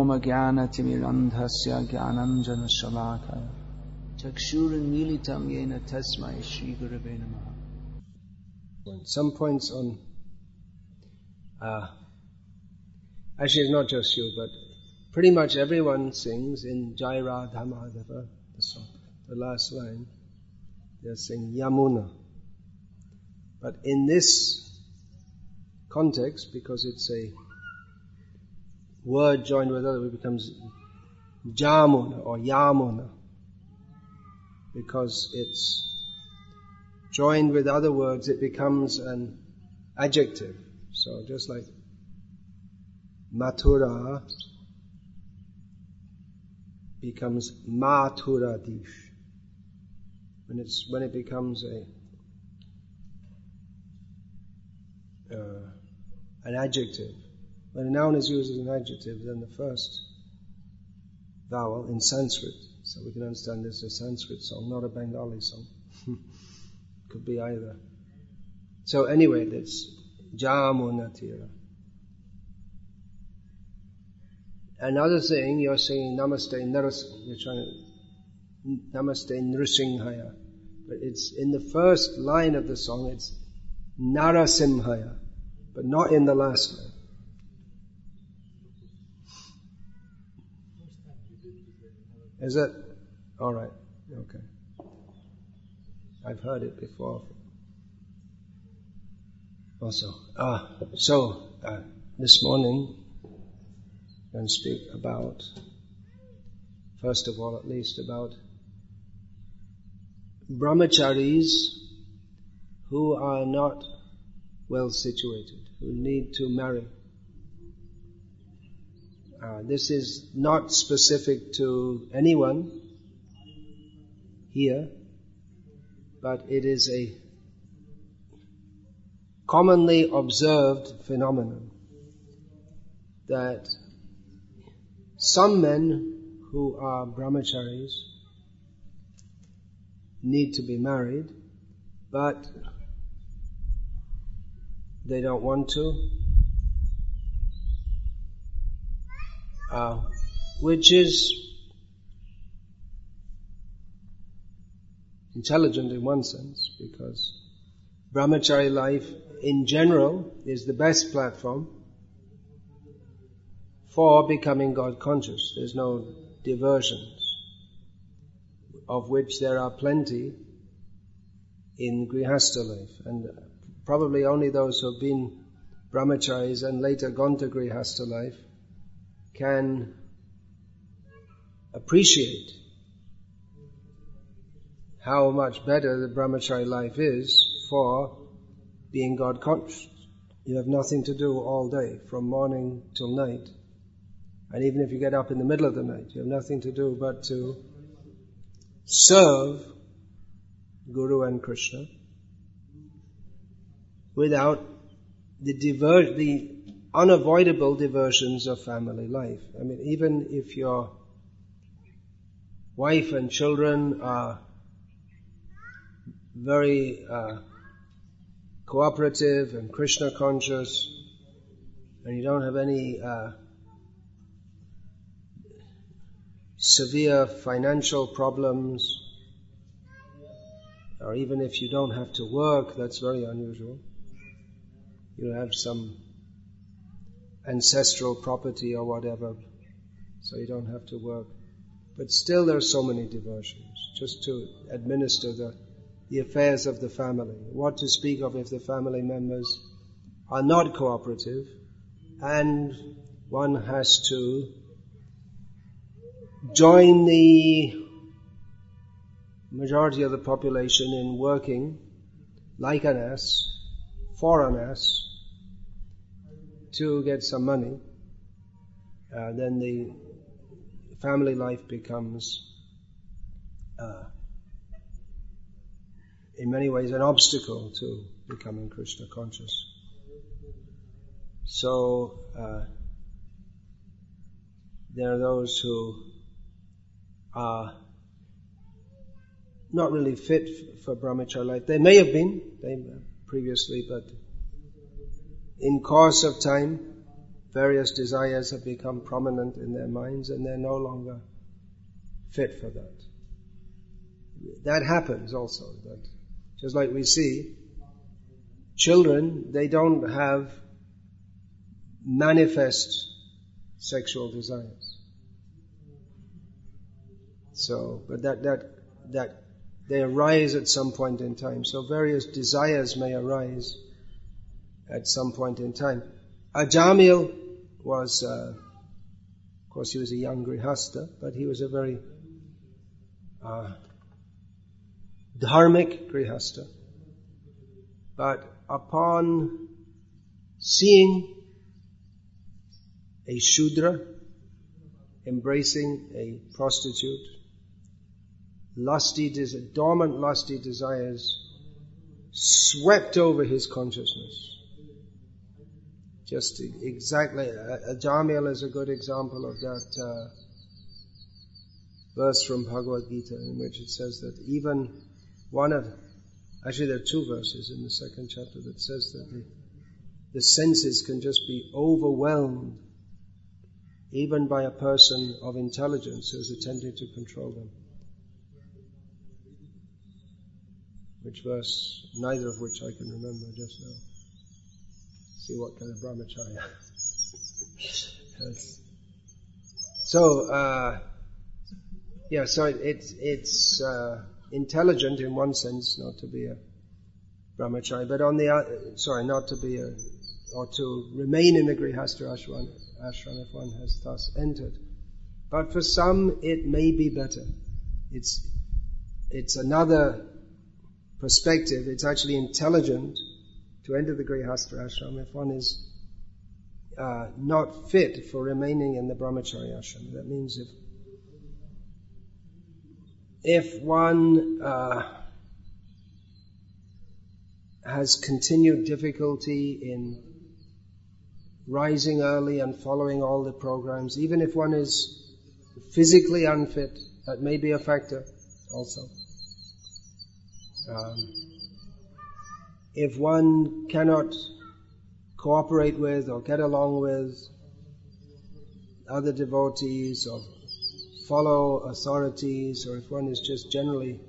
ओमज्ञानतिमिरन्धस्य ज्ञानञ्जनशलाकय चक्षुरुन्मीलितं येन तस्मै श्रीगुरवे नमः Some points on, uh, actually it's not just you, but pretty much everyone sings in Jai Radha Madhava, the song, the last line, they sing Yamuna. But in this context, because it's a word joined with other, it becomes Jamuna or Yamuna. Because it's joined with other words, it becomes an adjective. So just like Mathura becomes Mathuradish. When it's, when it becomes a, uh, an adjective. When a noun is used as an adjective, then the first vowel in Sanskrit, so we can understand this as a Sanskrit song, not a Bengali song. Could be either. So anyway, that's Jamunatira. Another thing, you're saying Namaste Narasimha, you're trying to, Namaste Nrisinghaya. But it's in the first line of the song, it's Narasimhaya, but not in the last line. Is it? Alright, okay. I've heard it before. Also, ah, so uh, this morning I'm going to speak about, first of all, at least about brahmacharis who are not well situated, who need to marry. Uh, this is not specific to anyone here but it is a commonly observed phenomenon that some men who are brahmacharis need to be married, but they don't want to, uh, which is intelligent in one sense because brahmachari life in general is the best platform for becoming God conscious. There's no diversions, of which there are plenty in Grihastha life. And probably only those who have been brahmacharis and later gone to Grihastha life can appreciate how much better the brahmachari life is for being God conscious. You have nothing to do all day, from morning till night. And even if you get up in the middle of the night, you have nothing to do but to serve Guru and Krishna without the diver- the unavoidable diversions of family life. I mean, even if your wife and children are very uh, cooperative and Krishna conscious, and you don't have any uh, severe financial problems, or even if you don't have to work, that's very unusual. You have some ancestral property or whatever, so you don't have to work. But still, there are so many diversions just to administer the the affairs of the family. What to speak of if the family members are not cooperative and one has to join the majority of the population in working like an ass, for an ass, to get some money, uh, then the family life becomes uh, in many ways an obstacle to becoming Krishna conscious. So uh, there are those who are not really fit for brahmacharya life. They may have been they, previously, but in course of time, various desires have become prominent in their minds and they're no longer fit for that. That happens also. That just like we see, children, they don't have manifest sexual desires. So, but that, that, that they arise at some point in time. So various desires may arise at some point in time. Ajamil was, uh, of course, he was a young grihasta, but he was a very uh, dharmic grihasta. But upon seeing a Shudra embracing a prostitute, lusty, dormant lusty desires swept over his consciousness. Just exactly, Jamil is a good example of that uh, verse from Bhagavad Gita in which it says that even one of, actually there are two verses in the second chapter that says that the, the senses can just be overwhelmed even by a person of intelligence who is attempting to control them. Which verse, neither of which I can remember just now. See what kind of brahmacharya. So, uh, yeah, so it, it's, it's uh, intelligent in one sense not to be a brahmachari, but on the other, sorry, not to be a, or to remain in the grihastha ashram, ashram if one has thus entered. But for some, it may be better. It's, it's another perspective. It's actually intelligent to enter the Grihastha ashram if one is uh, not fit for remaining in the brahmachari ashram. That means if if one uh, has continued difficulty in rising early and following all the programs, even if one is physically unfit, that may be a factor also. Um, if one cannot cooperate with or get along with other devotees or follow authorities or if one is just generally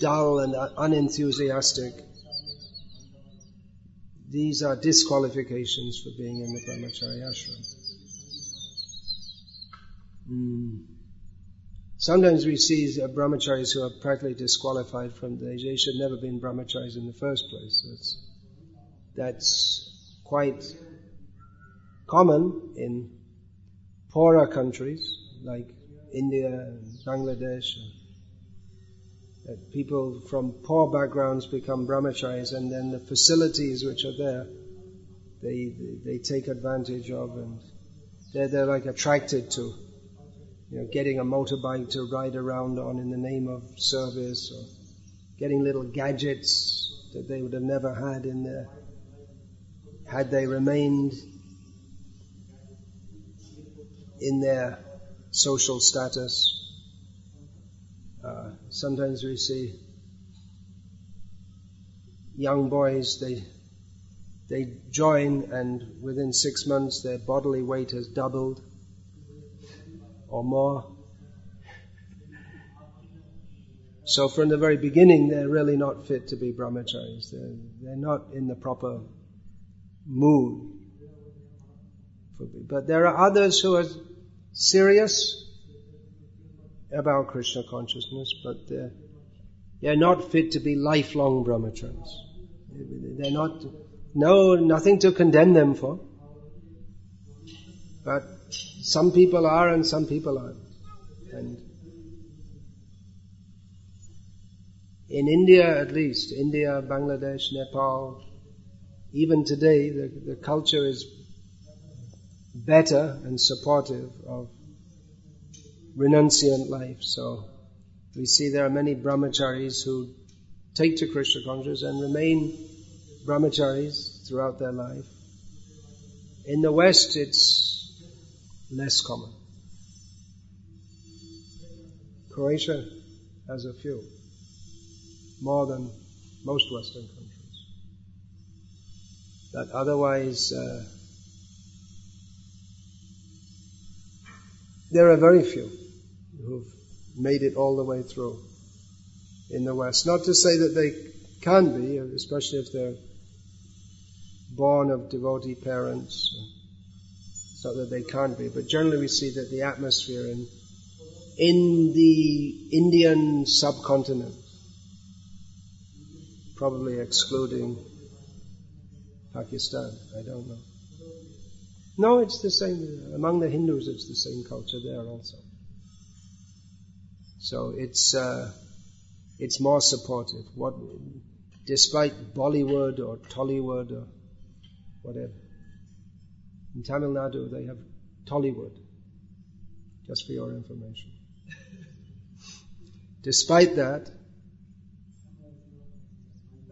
dull and unenthusiastic, these are disqualifications for being in the brahmacharya ashram. Mm. Sometimes we see brahmacharis who are practically disqualified from the, they should never been brahmacharis in the first place. That's, that's quite common in poorer countries like India, Bangladesh. That people from poor backgrounds become brahmacharis and then the facilities which are there, they, they, they take advantage of and they're, they're like attracted to you know, getting a motorbike to ride around on in the name of service or getting little gadgets that they would have never had in their, had they remained in their social status. Uh, sometimes we see young boys, they, they join and within six months their bodily weight has doubled or more. So from the very beginning, they're really not fit to be brahmacharis. They're, they're not in the proper mood. But there are others who are serious about Krishna consciousness, but they're, they're not fit to be lifelong brahmacharis. They're not, no, nothing to condemn them for. But some people are and some people aren't. And in India at least, India, Bangladesh, Nepal, even today the, the culture is better and supportive of renunciant life. So we see there are many brahmacharis who take to Krishna consciousness and remain brahmacharis throughout their life. In the West, it's less common. Croatia has a few, more than most Western countries. But otherwise, uh, there are very few who've made it all the way through in the West. Not to say that they can't be, especially if they're born of devotee parents. It's not that they can't be, but generally we see that the atmosphere in, in the Indian subcontinent, probably excluding Pakistan, I don't know. No, it's the same. Among the Hindus, it's the same culture there also. So it's uh, it's more supportive. What, despite Bollywood or Tollywood or whatever. In Tamil Nadu, they have Tollywood. Just for your information. Despite that,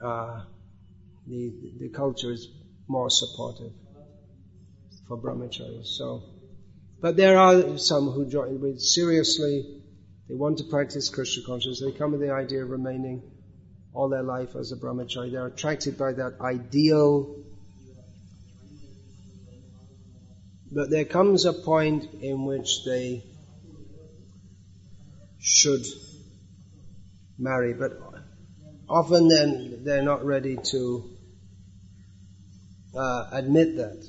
uh, the the culture is more supportive for brahmacharis. So, but there are some who join seriously. They want to practice Krishna consciousness. They come with the idea of remaining all their life as a brahmachari. They're attracted by that ideal. But there comes a point in which they should marry, but often then they're not ready to uh, admit that.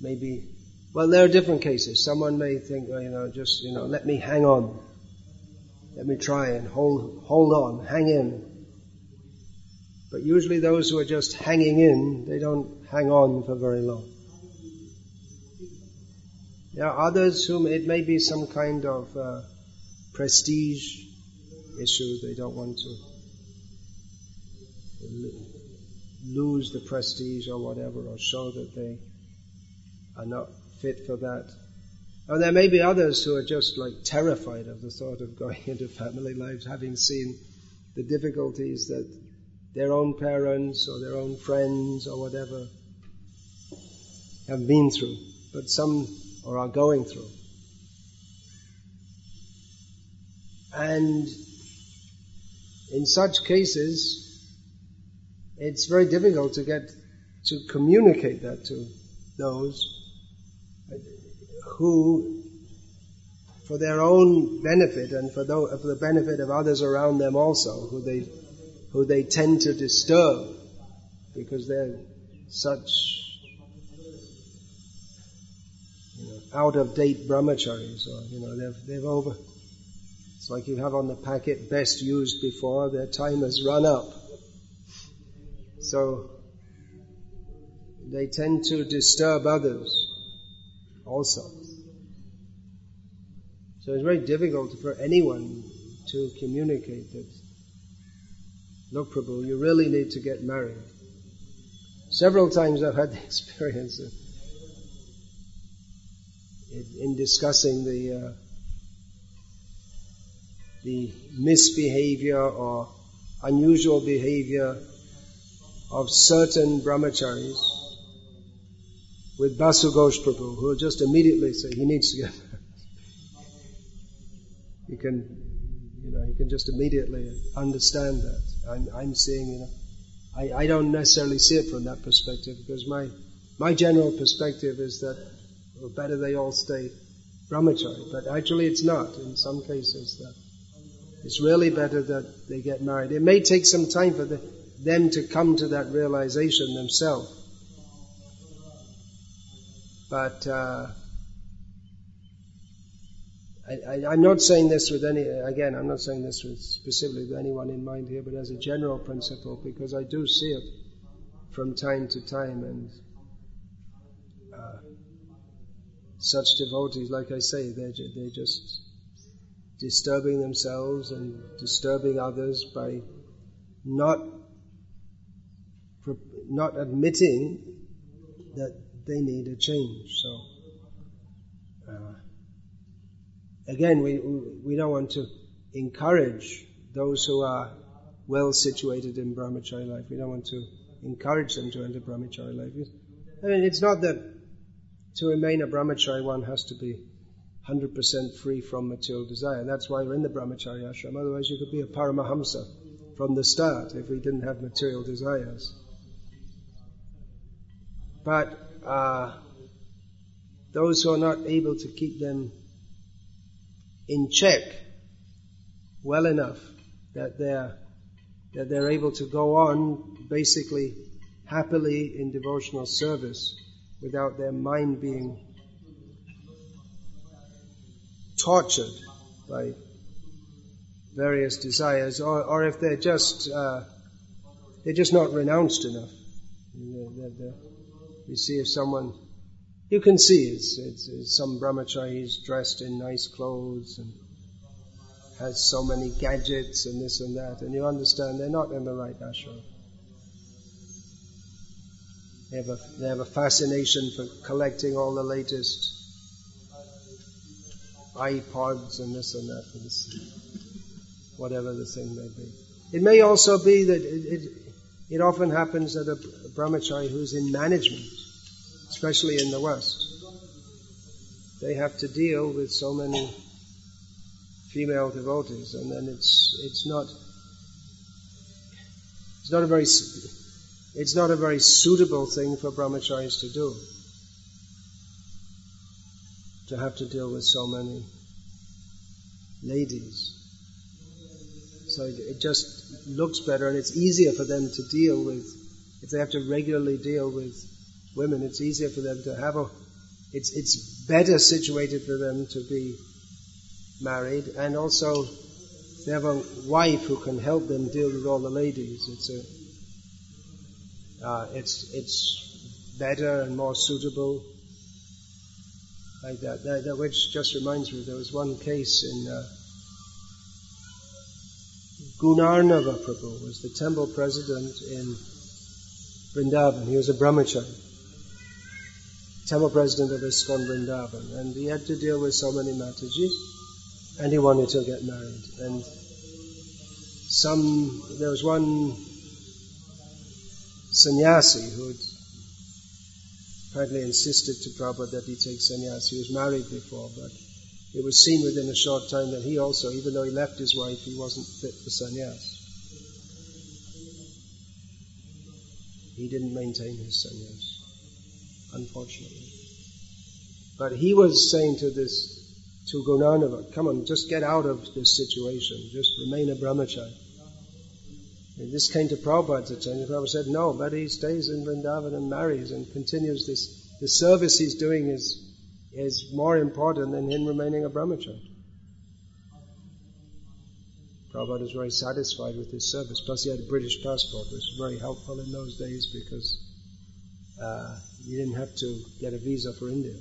Maybe, well, there are different cases. Someone may think, well, you know, just, you know, let me hang on. Let me try and hold, hold on, hang in. But usually those who are just hanging in, they don't hang on for very long. There are others whom it may be some kind of uh, prestige issue. They don't want to lose the prestige or whatever, or show that they are not fit for that. And there may be others who are just like terrified of the thought of going into family lives, having seen the difficulties that their own parents or their own friends or whatever have been through, but some or are going through. And in such cases, it's very difficult to get to communicate that to those who, for their own benefit and for, the, benefit of others around them also, who they, who they tend to disturb because they're such out of date brahmacharis, or you know, they've, they've over. It's like you have on the packet best used before, their time has run up. So they tend to disturb others also. So it's very difficult for anyone to communicate that, look Prabhu, you really need to get married. Several times I've had the experience of, in, discussing the uh, the misbehavior or unusual behavior of certain brahmacharis with Basu Prabhu, who will just immediately say he needs to get. You can, you know, you can just immediately understand that. I'm, I'm seeing, you know, I, I don't necessarily see it from that perspective because my, my general perspective is that well, better they all stay brahmachari. But actually it's not in some cases it's really better that they get married. It may take some time for the, them to come to that realization themselves. But uh, I, am not saying this with any, again, I'm not saying this with specifically with anyone in mind here, but as a general principle, because I do see it from time to time, and uh, such devotees, like I say, they're, they're just disturbing themselves and disturbing others by not not admitting that they need a change. So uh, again, we we don't want to encourage those who are well situated in brahmachari life. We don't want to encourage them to enter brahmachari life. I mean, it's not that to remain a brahmachari one has to be 100% free from material desire. That's why we're in the brahmachari ashram. Otherwise, you could be a paramahamsa from the start if we didn't have material desires. But uh, those who are not able to keep them in check well enough that they're that they're able to go on basically happily in devotional service without their mind being tortured by various desires, or, or if they're just uh, they're just not renounced enough. You see, if someone you can see it's, it's, it's some brahmachari is dressed in nice clothes and has so many gadgets and this and that, and you understand they're not in the right ashram. They have a, they have a fascination for collecting all the latest iPods and this and that, and this, whatever the thing may be. It may also be that it, it, it often happens that a, brahmachari who's in management, especially in the West, they have to deal with so many female devotees, and then it's it's not it's not a very it's not a very suitable thing for brahmacharis to do. To have to deal with so many ladies. So it, just looks better and it's easier for them to deal with, if they have to regularly deal with women, it's easier for them to have a, it's, it's better situated for them to be married and also they have a wife who can help them deal with all the ladies. It's a, uh, it's it's better and more suitable like that. that. that. which just reminds me, there was one case in uh, Gunarnava Prabhu was the temple president in Vrindavan. He was a brahmachari, temple president of ISKCON Vrindavan, and he had to deal with so many Matajis, and he wanted to get married. And some, there was one sannyasi who had apparently insisted to Prabhupada that he take sannyas. He was married before, but it was seen within a short time that he also, even though he left his wife, he wasn't fit for sannyas. He didn't maintain his sannyas, unfortunately. But he was saying to this, to Gunarnava, come on, just get out of this situation. Just remain a brahmachari. This came to Prabhupada's attention. Prabhupada said, no, but he stays in Vrindavan and marries and continues this. The service he's doing is, is more important than him remaining a brahmachari. Prabhupada was very satisfied with his service. Plus, he had a British passport, which was very helpful in those days because uh, you didn't have to get a visa for India.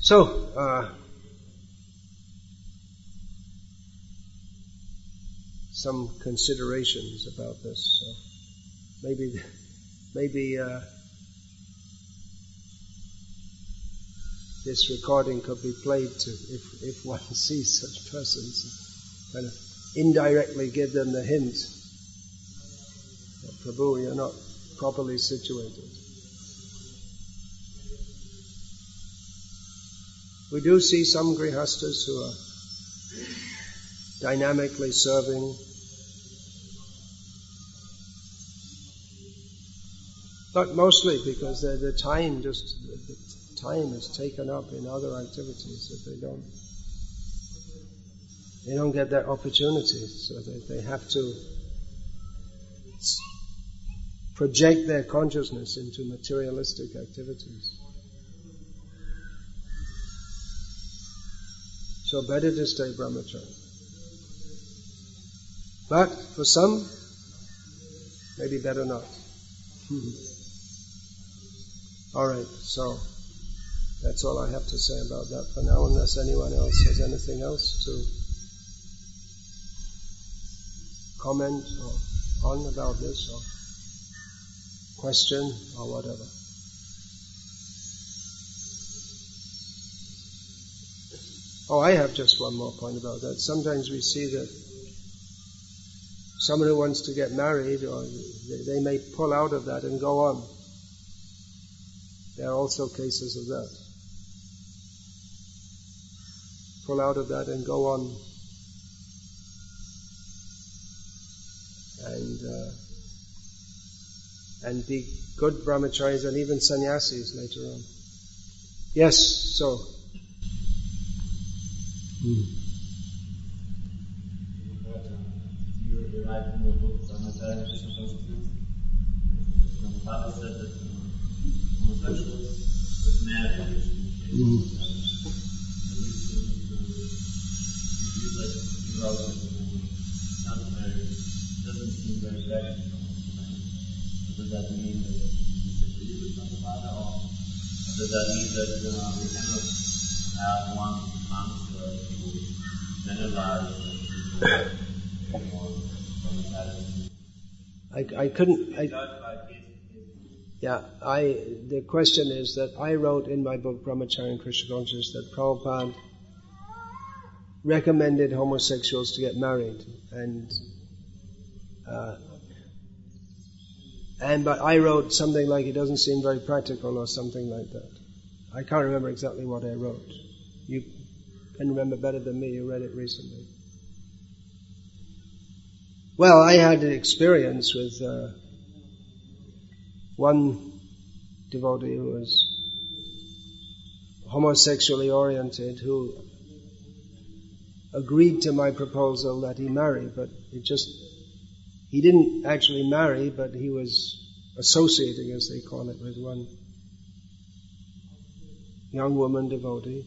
So, uh, some considerations about this. So maybe, maybe uh, this recording could be played to if if one sees such persons, kind of indirectly give them the hint. That Prabhu, you're not properly situated. We do see some grihastas who are dynamically serving But mostly because the, the time just, the time is taken up in other activities that they don't, they don't get that opportunity. So they, they have to project their consciousness into materialistic activities. So better to stay brahmachari. But for some, maybe better not. Hmm. All right, so that's all I have to say about that for now, unless anyone else has anything else to comment or on about this or question or whatever. Oh, I have just one more point about that. Sometimes we see that someone who wants to get married, or they, may pull out of that and go on. There are also cases of that. Pull out of that and go on. And uh, and be good brahmacharis and even sannyasis later on. Yes, so. Hmm. Mm. It like you wrote it, sounds very, doesn't seem very practical. So does that mean that you disagree with the father, or does that mean that uh, we cannot have one answer to generalize I, I couldn't. I, Judge by case yeah, I. The question is that I wrote in my book Brahmacharya and Krishna Consciousness that Prabhupada recommended homosexuals to get married, and uh, and but I wrote something like it doesn't seem very practical or something like that. I can't remember exactly what I wrote. You can remember better than me. You read it recently. Well, I had an experience with uh, one devotee who was homosexually oriented who agreed to my proposal that he marry, but it just, he didn't actually marry, but he was associating, as they call it, with one young woman devotee,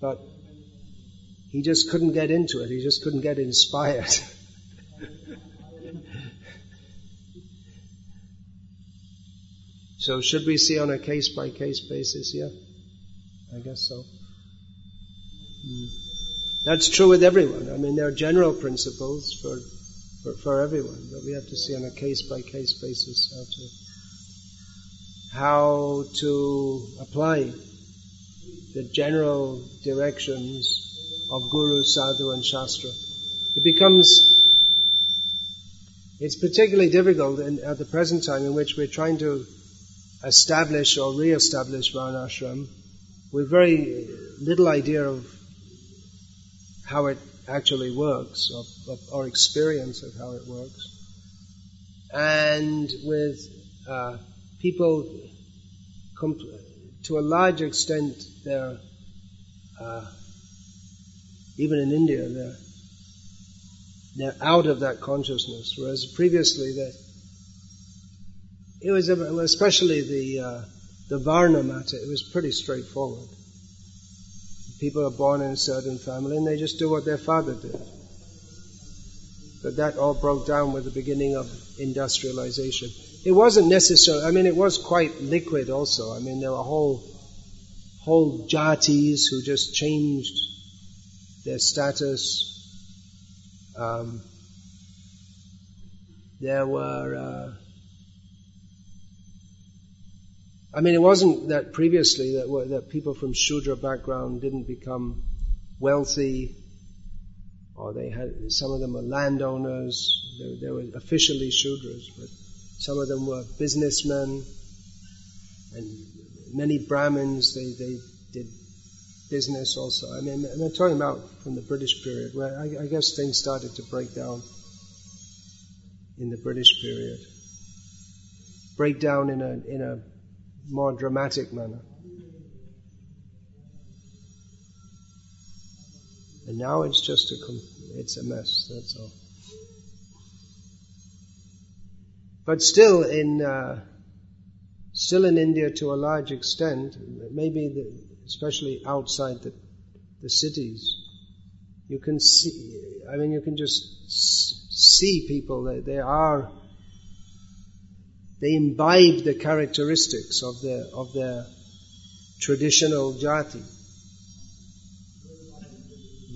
but he just couldn't get into it. He just couldn't get inspired. so should we see on a case by case basis here? I guess so. Hmm. That's true with everyone. I mean, there are general principles for, for, for everyone, but we have to see on a case by case basis how to, how to apply the general directions of Guru, Sadhu and Shastra. It becomes, it's particularly difficult in, at the present time in which we're trying to establish or re-establish Varnashram with very little idea of how it actually works, of our experience of how it works, and with uh, people compl- to a large extent, they're uh, even in India, they're they're out of that consciousness. Whereas previously, that it was especially the uh, the Varna matter. It was pretty straightforward. People are born in a certain family, and they just do what their father did. But that all broke down with the beginning of industrialization. It wasn't necessary. I mean, it was quite liquid. Also, I mean, there were whole whole jatis who just changed their status. Um, there were. Uh, I mean, it wasn't that previously that, that people from Shudra background didn't become wealthy, or they had some of them were landowners. They, they were officially Shudras, but some of them were businessmen, and many Brahmins. They they did business also. I mean, I'm talking about from the British period, where I, I guess things started to break down in the British period. Break down in a in a more dramatic manner. And now it's just a, it's a mess, that's all. But still in, uh, still in India to a large extent, maybe the, especially outside the, the cities, you can see, I mean, you can just see people, they, they are they imbibe the characteristics of their, of their traditional jati.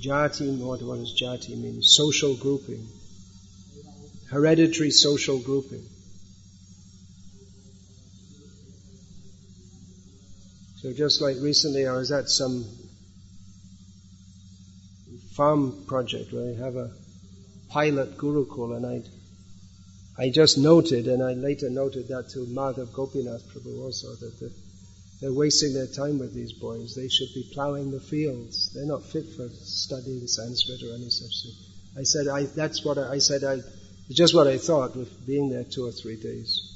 Jati, what, what does jati mean? Social grouping. Hereditary social grouping. So just like recently I was at some farm project where they have a pilot Gurukul and I I just noted, and I later noted that to Madhav Gopinath Prabhu also, that the, they're wasting their time with these boys. They should be plowing the fields. They're not fit for studying Sanskrit or any such thing. I said, I, that's what I, I said, I, just what I thought with being there two or three days.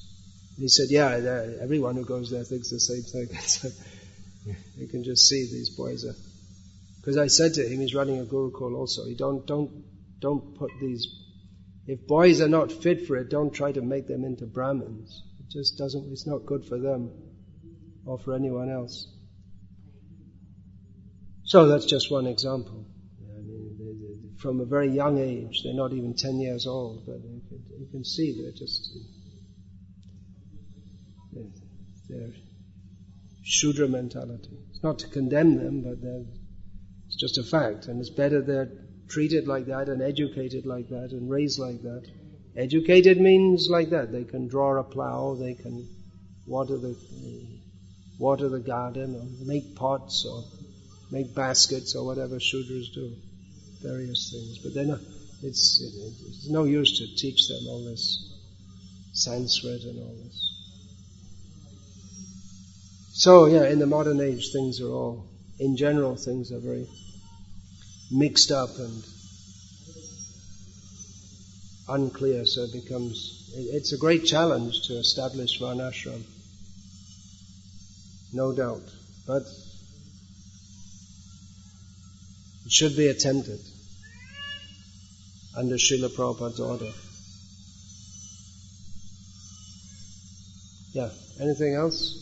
And he said, yeah, everyone who goes there thinks the same thing. You can just see these boys are. Because I said to him, he's running a Gurukul also. You don't don't don't put these. If boys are not fit for it, don't try to make them into Brahmins. It just doesn't. It's not good for them or for anyone else. So that's just one example. I mean, from a very young age, they're not even 10 years old, but you can, see they're just, they're, Shudra mentality. It's not to condemn them, but it's just a fact. And it's better they're treated like that and educated like that and raised like that. Educated means like that. They can draw a plow, they can water the, water the garden or make pots or make baskets or whatever Shudras do. Various things. But they're not, uh, it's, it's no use to teach them all this Sanskrit and all this. So yeah, in the modern age, things are all, in general, things are very mixed up and unclear. So it becomes, it's a great challenge to establish Varnashram, no doubt. But it should be attempted under Srila Prabhupada's order. Yeah, anything else?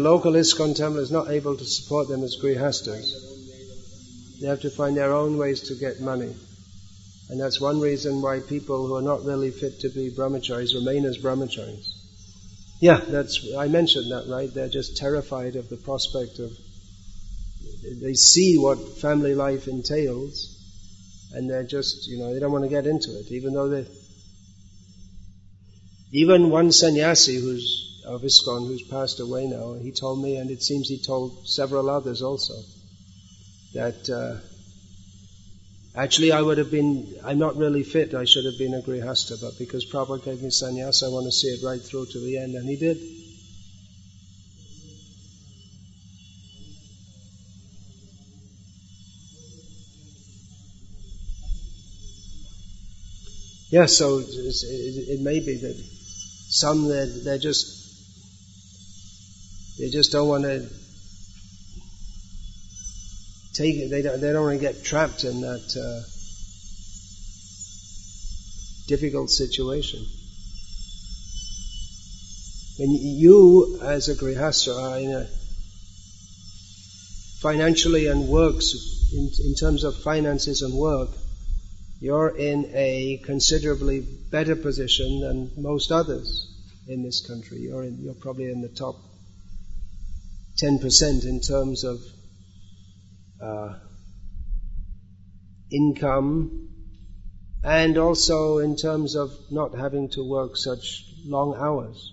local ISKCON temple is not able to support them as grihastas, they have to find their own ways to get money. And that's one reason why people who are not really fit to be brahmacharis remain as brahmacharis. Yeah, that's, I mentioned that, right? They're just terrified of the prospect of, they see what family life entails, and they're just, you know, they don't want to get into it, even though they, even one sannyasi who's of ISKCON who's passed away now, he told me, and it seems he told several others also, that uh, actually I would have been, I'm not really fit, I should have been a Grihasta, but because Prabhupada gave me sannyas, I want to see it right through to the end, and he did. Yeah, so it, it, may be that some they're, they're just they just don't want to take it. They don't, they don't want to get trapped in that uh, difficult situation. And you, as a grihastha, are in a financially and works, in, in terms of finances and work, you're in a considerably better position than most others in this country. You're, in, you're probably in the top 10% in terms of uh, income and also in terms of not having to work such long hours.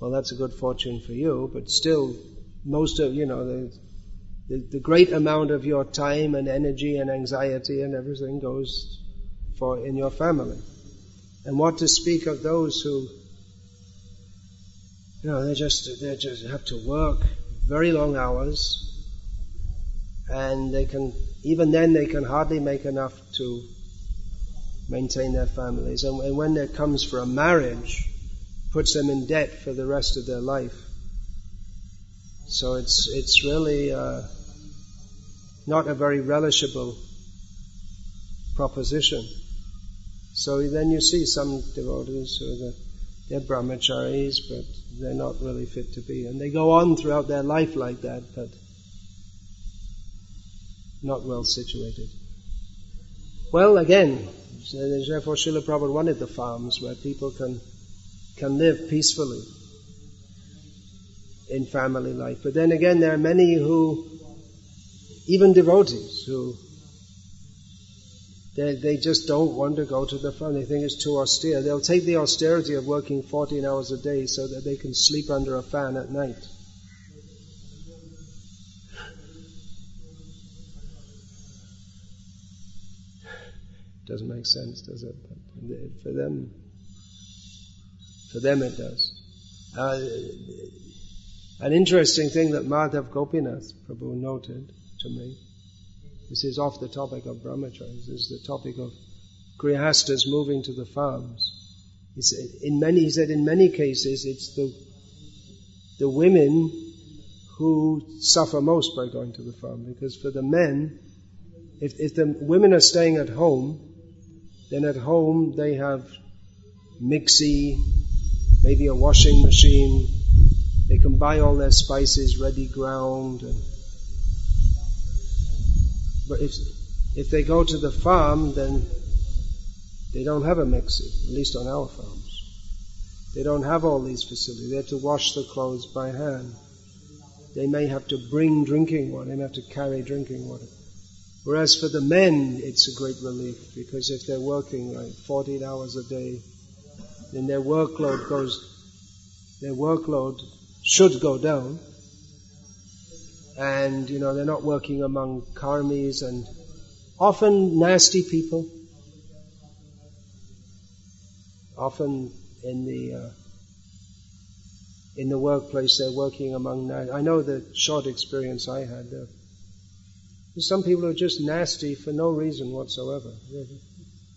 Well, that's a good fortune for you, but still, most of, you know, the, the, the great amount of your time and energy and anxiety and everything goes for in your family. And what to speak of those who you know, they just they just have to work very long hours, and they can even then they can hardly make enough to maintain their families. And, and when it comes for a marriage, puts them in debt for the rest of their life. So it's it's really uh, not a very relishable proposition. So then you see some devotees who are the, they're brahmacharis, but they're not really fit to be. And they go on throughout their life like that, but not well situated. Well, again, therefore Srila Prabhupada wanted the farms where people can, can live peacefully in family life. But then again, there are many who, even devotees, who They, they just don't want to go to the front. They think it's too austere. They'll take the austerity of working 14 hours a day so that they can sleep under a fan at night. Doesn't make sense, does it? But for them, for them it does. Uh, an interesting thing that Madhav Gopinath Prabhu noted to me this is off the topic of brahmacharis. This is the topic of grihastas moving to the farms. In many, he said, in many cases, it's the the women who suffer most by going to the farm because for the men, if, if the women are staying at home, then at home they have mixie, maybe a washing machine. They can buy all their spices ready ground and but if, if they go to the farm, then they don't have a mixie, at least on our farms. They don't have all these facilities. They have to wash the clothes by hand. They may have to bring drinking water. They may have to carry drinking water. Whereas for the men, it's a great relief because if they're working like 14 hours a day, then their workload goes, their workload should go down and you know they're not working among karmis and often nasty people. Often in the uh, in the workplace they're working among. I know the short experience I had. There. There's some people who are just nasty for no reason whatsoever.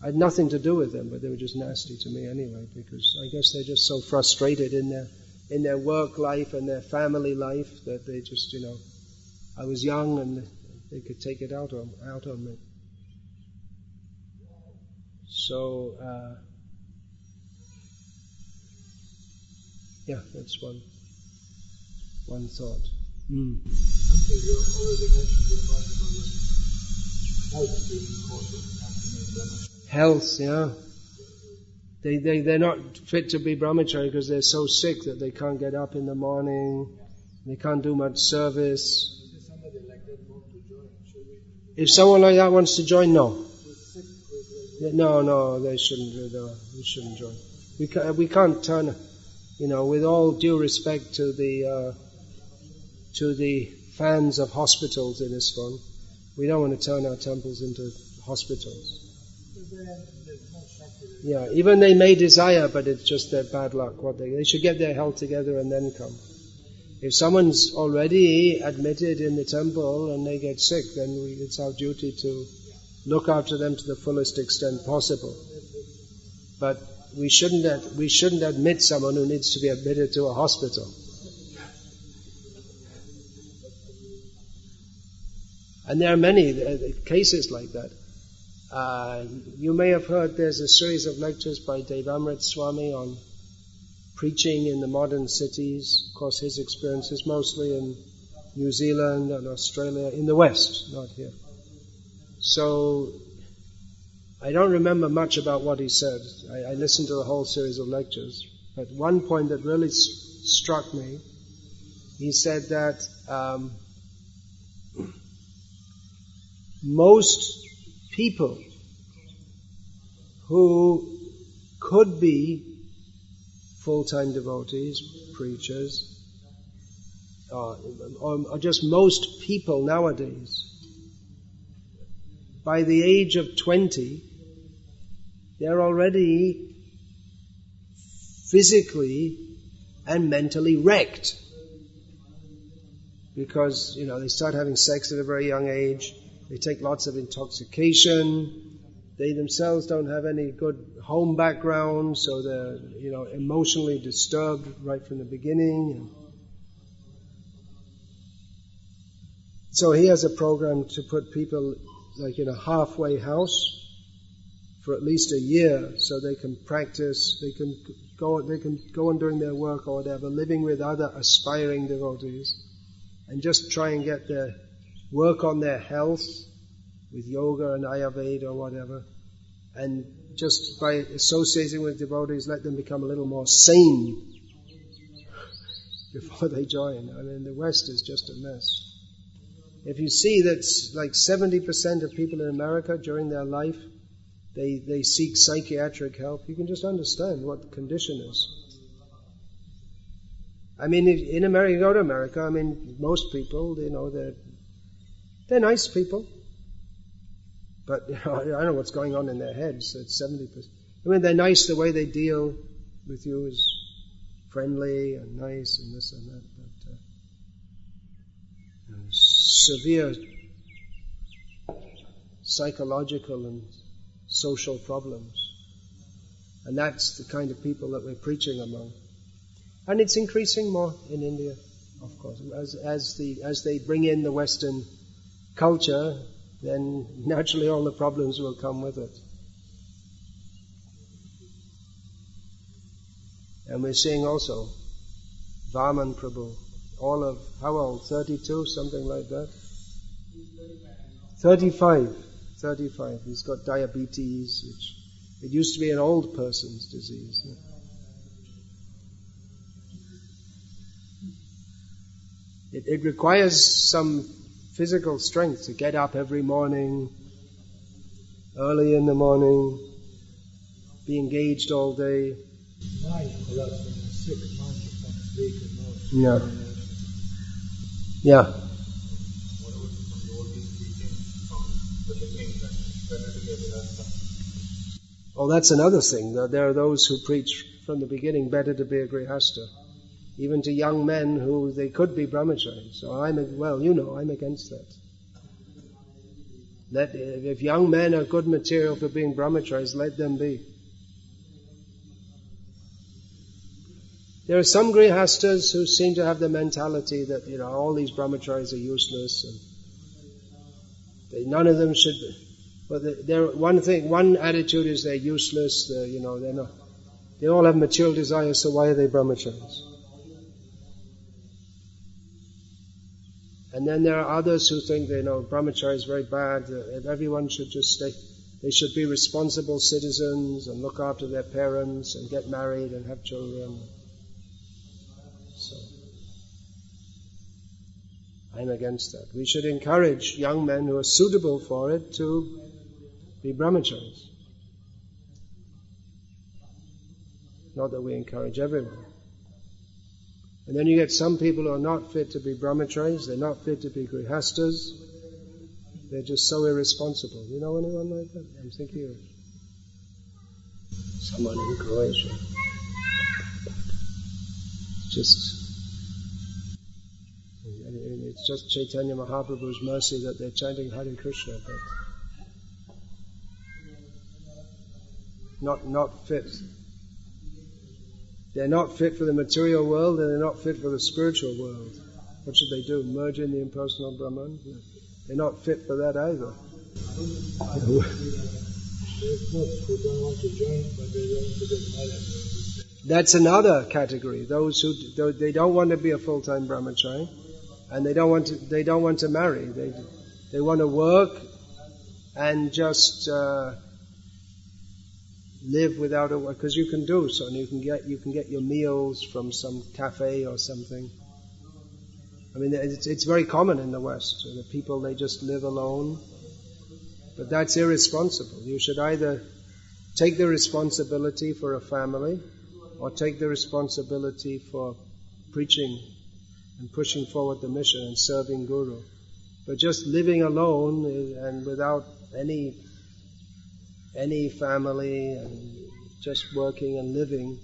I had nothing to do with them, but they were just nasty to me anyway because I guess they're just so frustrated in their in their work life and their family life that they just you know I was young and they could take it out on, out on me. So, uh, yeah, that's one, one thought. Mm. Health, yeah. They, they, they're not fit to be brahmachari because they're so sick that they can't get up in the morning, they can't do much service. If someone like that wants to join, no. No, no, they shouldn't. They shouldn't join. We can't, we can't turn, you know, with all due respect to the, uh, to the fans of hospitals in ISKCON, we don't want to turn our temples into hospitals. Yeah, even they may desire, but it's just their bad luck. What they, they should get their health together and then come. If someone's already admitted in the temple and they get sick, then we, it's our duty to look after them to the fullest extent possible. But we shouldn't, we shouldn't admit someone who needs to be admitted to a hospital. And there are many uh, cases like that. Uh, you may have heard there's a series of lectures by Devamrit Swami on preaching in the modern cities. Of course, his experience is mostly in New Zealand and Australia, in the West, not here. So, I don't remember much about what he said. I, I listened to the whole series of lectures. But one point that really s- struck me, he said that um, most people who could be full-time devotees, preachers, uh, or, or just most people nowadays, by the age of 20, they're already physically and mentally wrecked. Because, you know, they start having sex at a very young age, they take lots of intoxication, they themselves don't have any good home background, so they're, you know, emotionally disturbed right from the beginning. So he has a program to put people like in a halfway house for at least a year so they can practice, they can go, they can go on doing their work or whatever, living with other aspiring devotees and just try and get their work on their health with yoga and Ayurveda or whatever, and just by associating with devotees, let them become a little more sane before they join. I mean, the West is just a mess. If you see that like 70% of people in America during their life they, they seek psychiatric help, you can just understand what the condition is. I mean, in America, go to America, I mean, most people, you know, they're, they're nice people. But, you know, I don't know what's going on in their heads. It's 70%. I mean, they're nice the way they deal with you is friendly and nice and this and that. But, uh, severe psychological and social problems. And that's the kind of people that we're preaching among. And it's increasing more in India, of course. As, as, the, as they bring in the Western culture, then naturally all the problems will come with it. And we're seeing also Vaman Prabhu, all of, how old? 32, something like that? 35. 35. He's got diabetes, which it used to be an old person's disease. It, it requires some physical strength to get up every morning, early in the morning, be engaged all day. Yeah. Yeah. Oh, that's another thing. There are those who preach from the beginning better to be a grihasta. Even to young men who they could be brahmacharis. So I'm, well, you know, I'm against that. Let, if young men are good material for being brahmacharis, let them be. There are some grihastas who seem to have the mentality that, you know, all these brahmacharis are useless and they, none of them should be. But they're, one thing, one attitude is they're useless, they're, you know, they're not, they all have material desires, so why are they brahmacharis? And then there are others who think, you know, brahmacharya is very bad, everyone should just stay, they should be responsible citizens and look after their parents and get married and have children. So, I'm against that. We should encourage young men who are suitable for it to be brahmacharis. Not that we encourage everyone. And then you get some people who are not fit to be brahmacharis, they're not fit to be grihastas, they're just so irresponsible. You know anyone like that? I'm thinking of someone in Croatia. Just, it's just Chaitanya Mahaprabhu's mercy that they're chanting Hare Krishna, but not, not fit. They're not fit for the material world and they're not fit for the spiritual world. What should they do? Merge in the impersonal Brahman? They're not fit for that either. That's another category. Those who they don't want to be a full-time brahmachari, and they don't want to they don't want to marry. They they want to work and just uh, live without a because you can do so and you can get you can get your meals from some cafe or something. I mean it's, it's very common in the west the people they just live alone. But that's irresponsible. You should either take the responsibility for a family or take the responsibility for preaching and pushing forward the mission and serving guru. But just living alone eh, and without any any family and just working and living,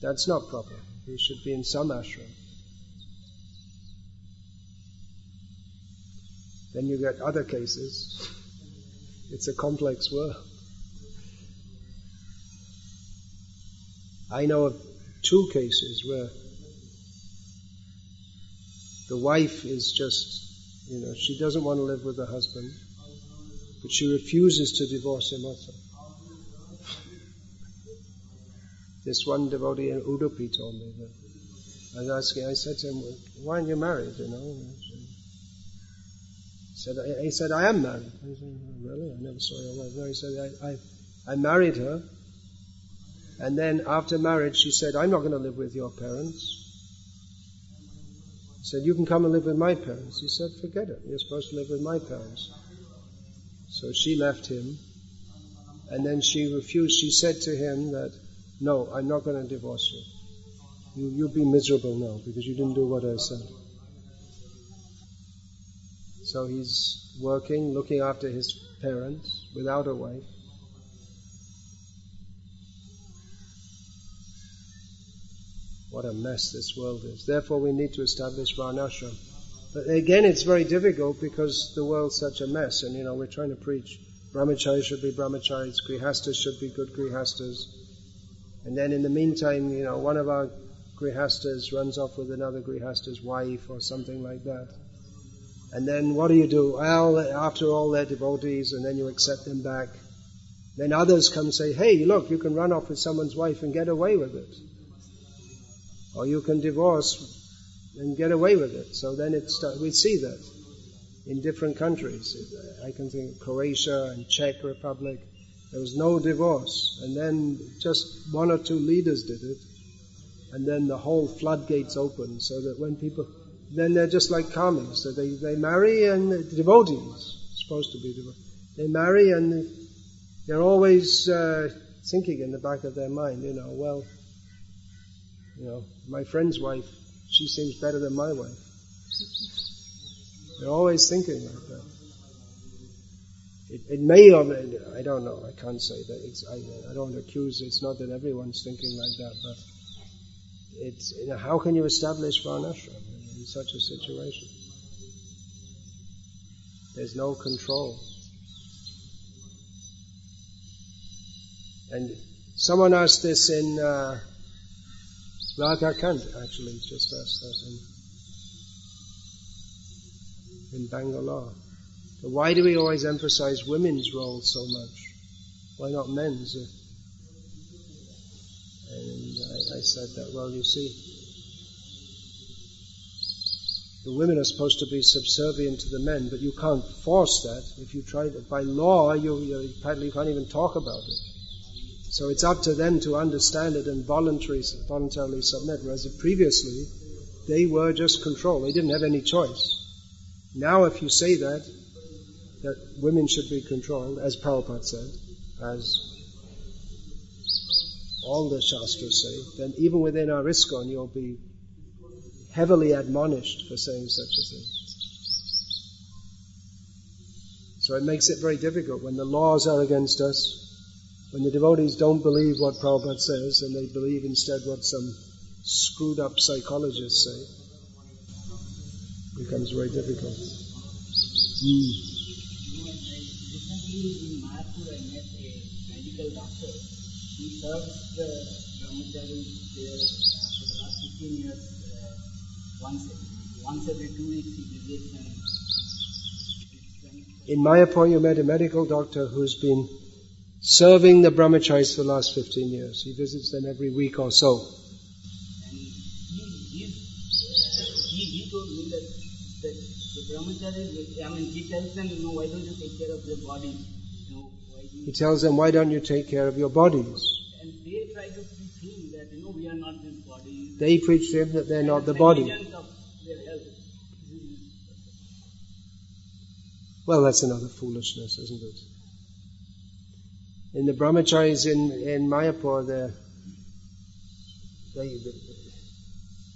that's not proper. We should be in some ashram. Then you get other cases. It's a complex world. I know of two cases where the wife is just, you know, she doesn't want to live with the husband. But she refuses to divorce him also. This one devotee in Udupi told me that. I was asking, I said to him, why aren't you married, you know? He said, he said, I am married. I said, really? I never saw your wife. No, he said, I, I, I married her. And then after marriage, she said, I'm not going to live with your parents. He said, you can come and live with my parents. He said, forget it. You're supposed to live with my parents. So she left him And then she refused. She said to him that, no, I'm not going to divorce you. you. You'll be miserable now because you didn't do what I said. So he's working, looking after his parents without a wife. What a mess this world is. Therefore, we need to establish Varnashram. But again, it's very difficult because the world's such a mess, and you know, we're trying to preach brahmacharis should be brahmacharis, grihastas should be good grihastas. And then in the meantime, you know, one of our grihastas runs off with another grihasta's wife or something like that. And then what do you do? Well, after all, they're devotees, and then you accept them back. Then others come and say, hey, look, you can run off with someone's wife and get away with it. Or you can divorce and get away with it. So then it's, we see that in different countries. I can think of Croatia and Czech Republic. There was no divorce. And then just one or two leaders did it. And then the whole floodgates open so that when people, then they're just like karmis. So they, they marry and devotees, supposed to be devotees. They marry and they're always uh, thinking in the back of their mind, you know, well, you know, my friend's wife, she seems better than my wife. They're always thinking like that. It, it may I don't know, I can't say that. It's, I, I don't accuse, it's not that everyone's thinking like that, but it's, you know, how can you establish varnashram in such a situation? There's no control. And someone asked this in uh, Radha Kant, actually, just asked that in, in Bangalore. But why do we always emphasize women's role so much? Why not men's? And I, I said that, well, you see, the women are supposed to be subservient to the men, but you can't force that. If you try to, by law, you, you, you can't even talk about it. So it's up to them to understand it and voluntarily, voluntarily submit. Whereas previously, they were just controlled. They didn't have any choice. Now if you say that, that women should be controlled, as Prabhupada said, as all the Shastras say, then even within our ISKCON you'll be heavily admonished for saying such a thing. So it makes it very difficult when the laws are against us, when the devotees don't believe what Prabhupada says and they believe instead what some screwed up psychologists say, it becomes very difficult. Mm. in I met a medical doctor. He serves the brahmacharis there for the last 15 years. Once, once every two weeks he visits and in Mayapur, you met a medical doctor who's been serving the brahmacharis for the last 15 years. He visits them every week or so. He, tells them, you know, why don't you take care of your you He tells them, why don't you take care of your bodies? and they try to preach him that, you know, we are not this body. They preach to him that they're not the And body. Well, that's another foolishness, isn't it? In the brahmacharis in, in Mayapur, they're, they, they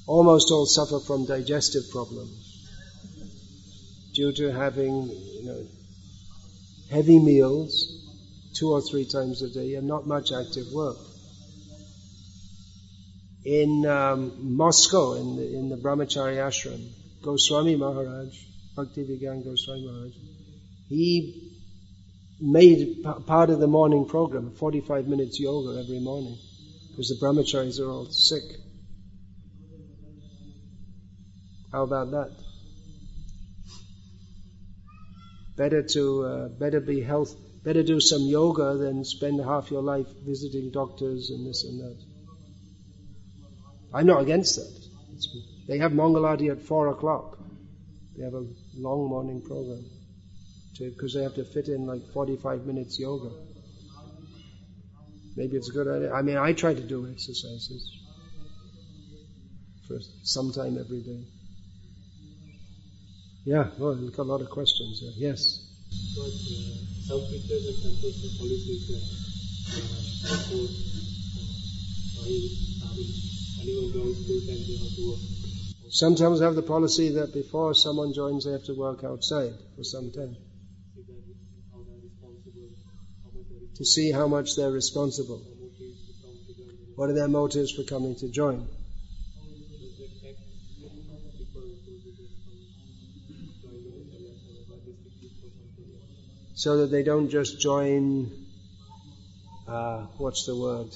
almost all suffer from digestive problems due to having, you know, heavy meals two or three times a day and not much active work. In um, Moscow, in the, in the Brahmachari ashram, Goswami Maharaj, Bhakti Vigyan Goswami Maharaj, he made part of the morning program, 45 minutes yoga every morning, because the brahmacharis are all sick. How about that? Better to, uh, better be health, better do some yoga than spend half your life visiting doctors and this and that. I'm not against that. It's, they have Mangalati at four o'clock. They have a long morning program because they have to fit in like 45 minutes yoga. Maybe it's a good idea. I mean, I try to do exercises for some time every day. Yeah, well, we've got a lot of questions. Here. Yes. But uh, some teachers and some policies suppose uh, having anyone joins full they have to work. Sometimes have the policy that before someone joins, they have to work outside for some time to see how much they're responsible. What are their motives for coming to join? So that they don't just join, uh, what's the word?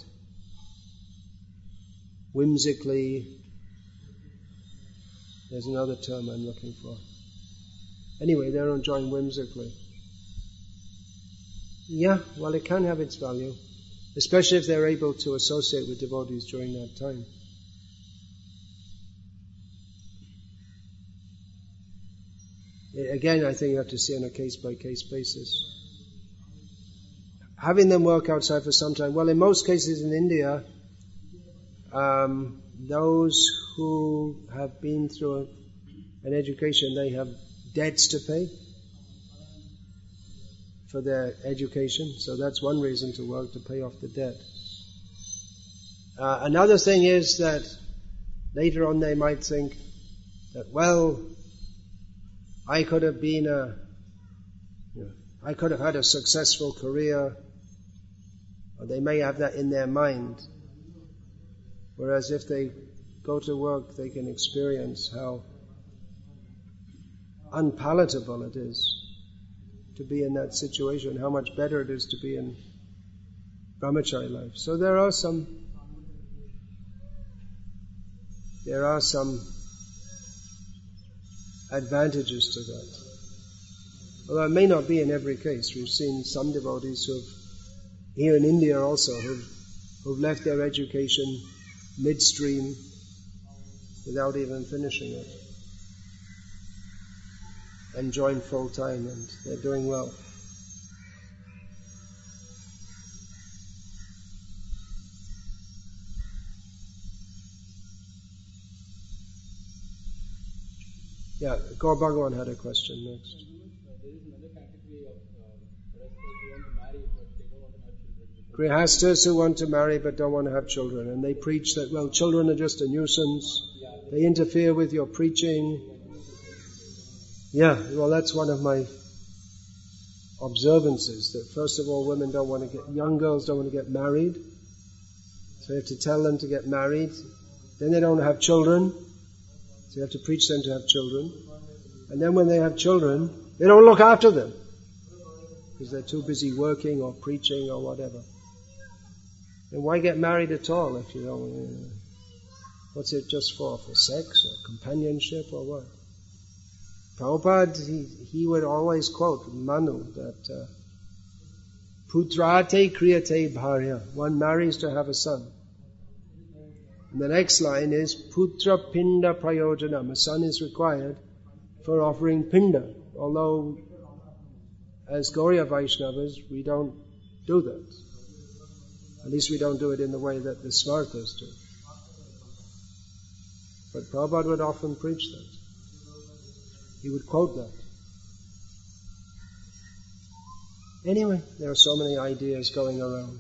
Whimsically. There's another term I'm looking for. Anyway, they don't join whimsically. Yeah, well, it can have its value, especially if they're able to associate with devotees during that time. Again, I think you have to see on a case by case basis. Having them work outside for some time, well, in most cases in India, um, those who have been through an education, they have debts to pay for their education. So that's one reason to work to pay off the debt. Uh, another thing is that later on they might think that, well, I could have been a, you know, I could have had a successful career, or they may have that in their mind. Whereas if they go to work, they can experience how unpalatable it is to be in that situation, how much better it is to be in brahmachari life. So there are some, there are some advantages to that. Although it may not be in every case. We've seen some devotees who have, here in India also, who've, who've left their education midstream without even finishing it and joined full time and they're doing well. Yeah, Gaur Bhagavan had a question next. Grihastas who want to marry but don't want to have children, and they preach that, well, children are just a nuisance, they interfere with your preaching. Yeah, well, that's one of my observances that first of all, women don't want to get, young girls don't want to get married, so you have to tell them to get married. Then they don't have children, so you have to preach them to have children. And then when they have children, they don't look after them because they're too busy working or preaching or whatever. And why get married at all if you don't? Uh, what's it just for? For sex or companionship or what? Prabhupada, he, he would always quote Manu that uh, Putrarthe kriyate bharya. One marries to have a son. And the next line is Putra pinda prayojanam. A son is required for offering pinda. Although, as Gauriya Vaishnavas, we don't do that. At least we don't do it in the way that the Smartas do. But Prabhupada would often preach that. He would quote that. Anyway, there are so many ideas going around.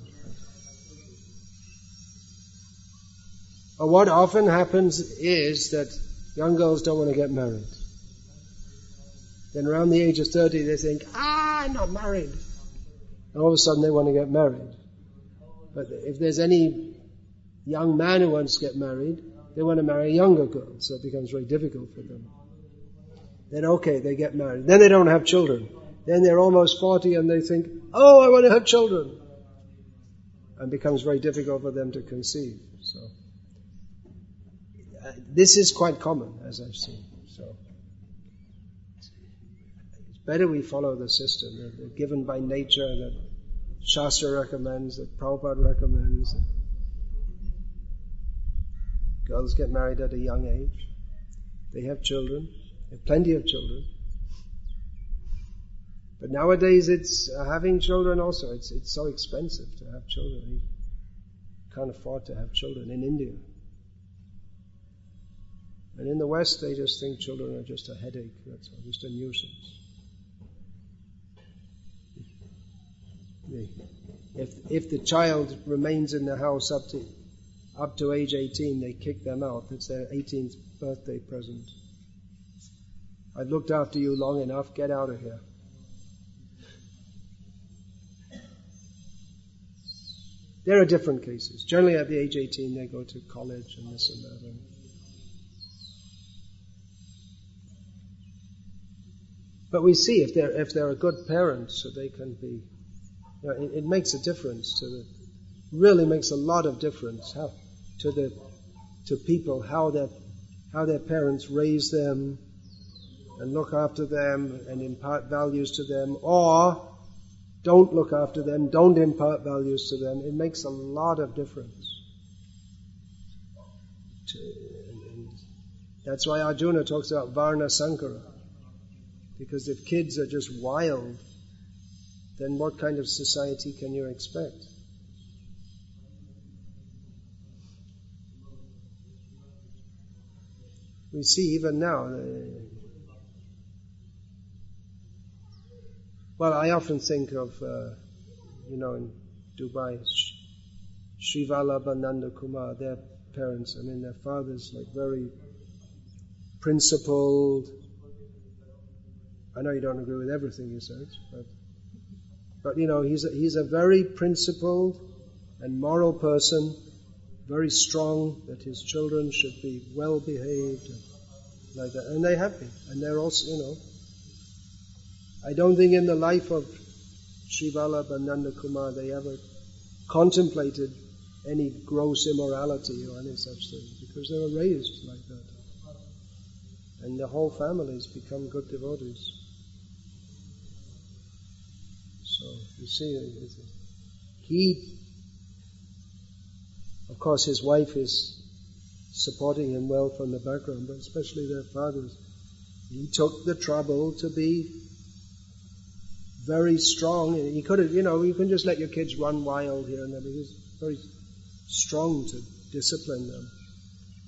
But what often happens is that young girls don't want to get married. Then around the age of 30 they think, ah, I'm not married. And all of a sudden they want to get married. But if there's any young man who wants to get married, they want to marry a younger girl, so it becomes very difficult for them. Then okay, they get married. Then they don't have children. Then they're almost 40 and they think, oh, I want to have children. And becomes very difficult for them to conceive. So, uh, this is quite common, as I've seen. So, it's better we follow the system that given by nature, that Shastra recommends, that Prabhupada recommends. Girls get married at a young age. They have children. Plenty of children. But nowadays, it's uh, having children also. It's it's so expensive to have children. You can't afford to have children in India. And in the West, they just think children are just a headache. That's all, just a nuisance. If if the child remains in the house up to up to age 18, they kick them out. It's their 18th birthday present. I've looked after you long enough. Get out of here. There are different cases. Generally, at the age 18, they go to college and this and that. But we see if they're if they're a good parent, so they can be. You know, it, it makes a difference to the. Really makes a lot of difference how, to the to people how their how their parents raise them and look after them and impart values to them, or don't look after them, don't impart values to them. It makes a lot of difference. That's why Arjuna talks about Varna Sankara. Because if kids are just wild, then what kind of society can you expect? We see even now. Uh, well, I often think of, uh, you know, in Dubai, Sri Vallabhananda Kumar, their parents, I mean, their father's like very principled. I know you don't agree with everything he says, but, but you know, he's a, he's a very principled and moral person very strong that his children should be well behaved and like that. And they have been. And they're also, you know, I don't think in the life of Sri Vallabh and Nanda Kumar they ever contemplated any gross immorality or any such thing because they were raised like that. And the whole families become good devotees. So you see, he of course, his wife is supporting him well from the background, but especially their fathers. He took the trouble to be very strong. He could have, you know, you can just let your kids run wild here and there, but he's very strong to discipline them.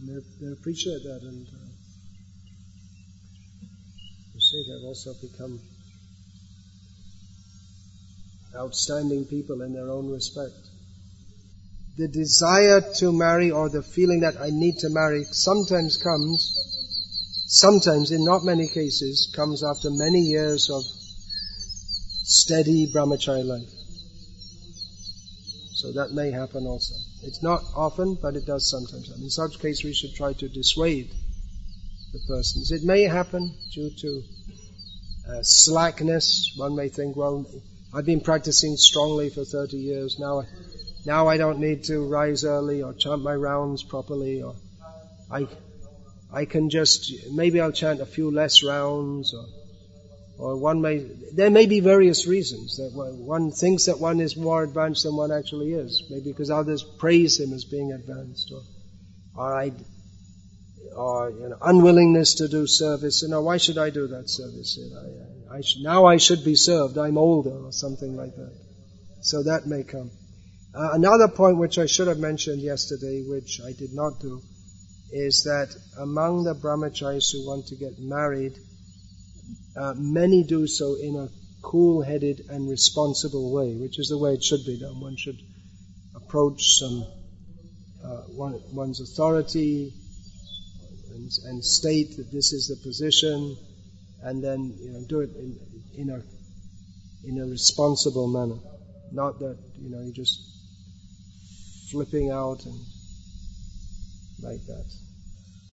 And they, they appreciate that, and uh, you see, they've also become outstanding people in their own respect the desire to marry or the feeling that I need to marry sometimes comes, sometimes in not many cases, comes after many years of steady brahmacharya life. So that may happen also. It's not often, but it does sometimes happen. In such case, we should try to dissuade the persons. It may happen due to uh, slackness. One may think, well, I've been practicing strongly for 30 years. Now now I don't need to rise early or chant my rounds properly or I, I can just, maybe I'll chant a few less rounds or, or one may, there may be various reasons that one thinks that one is more advanced than one actually is. Maybe because others praise him as being advanced or, or I, or you know, unwillingness to do service. You know, why should I do that service? You know, I, I now I should be served. I'm older or something like that. So that may come. Uh, another point which I should have mentioned yesterday, which I did not do, is that among the brahmacharis who want to get married, uh, many do so in a cool-headed and responsible way, which is the way it should be done. One should approach some uh, one, one's authority and, and, state that this is the position, and then you know, do it in, in a in a responsible manner. Not that you know you're just flipping out and like that.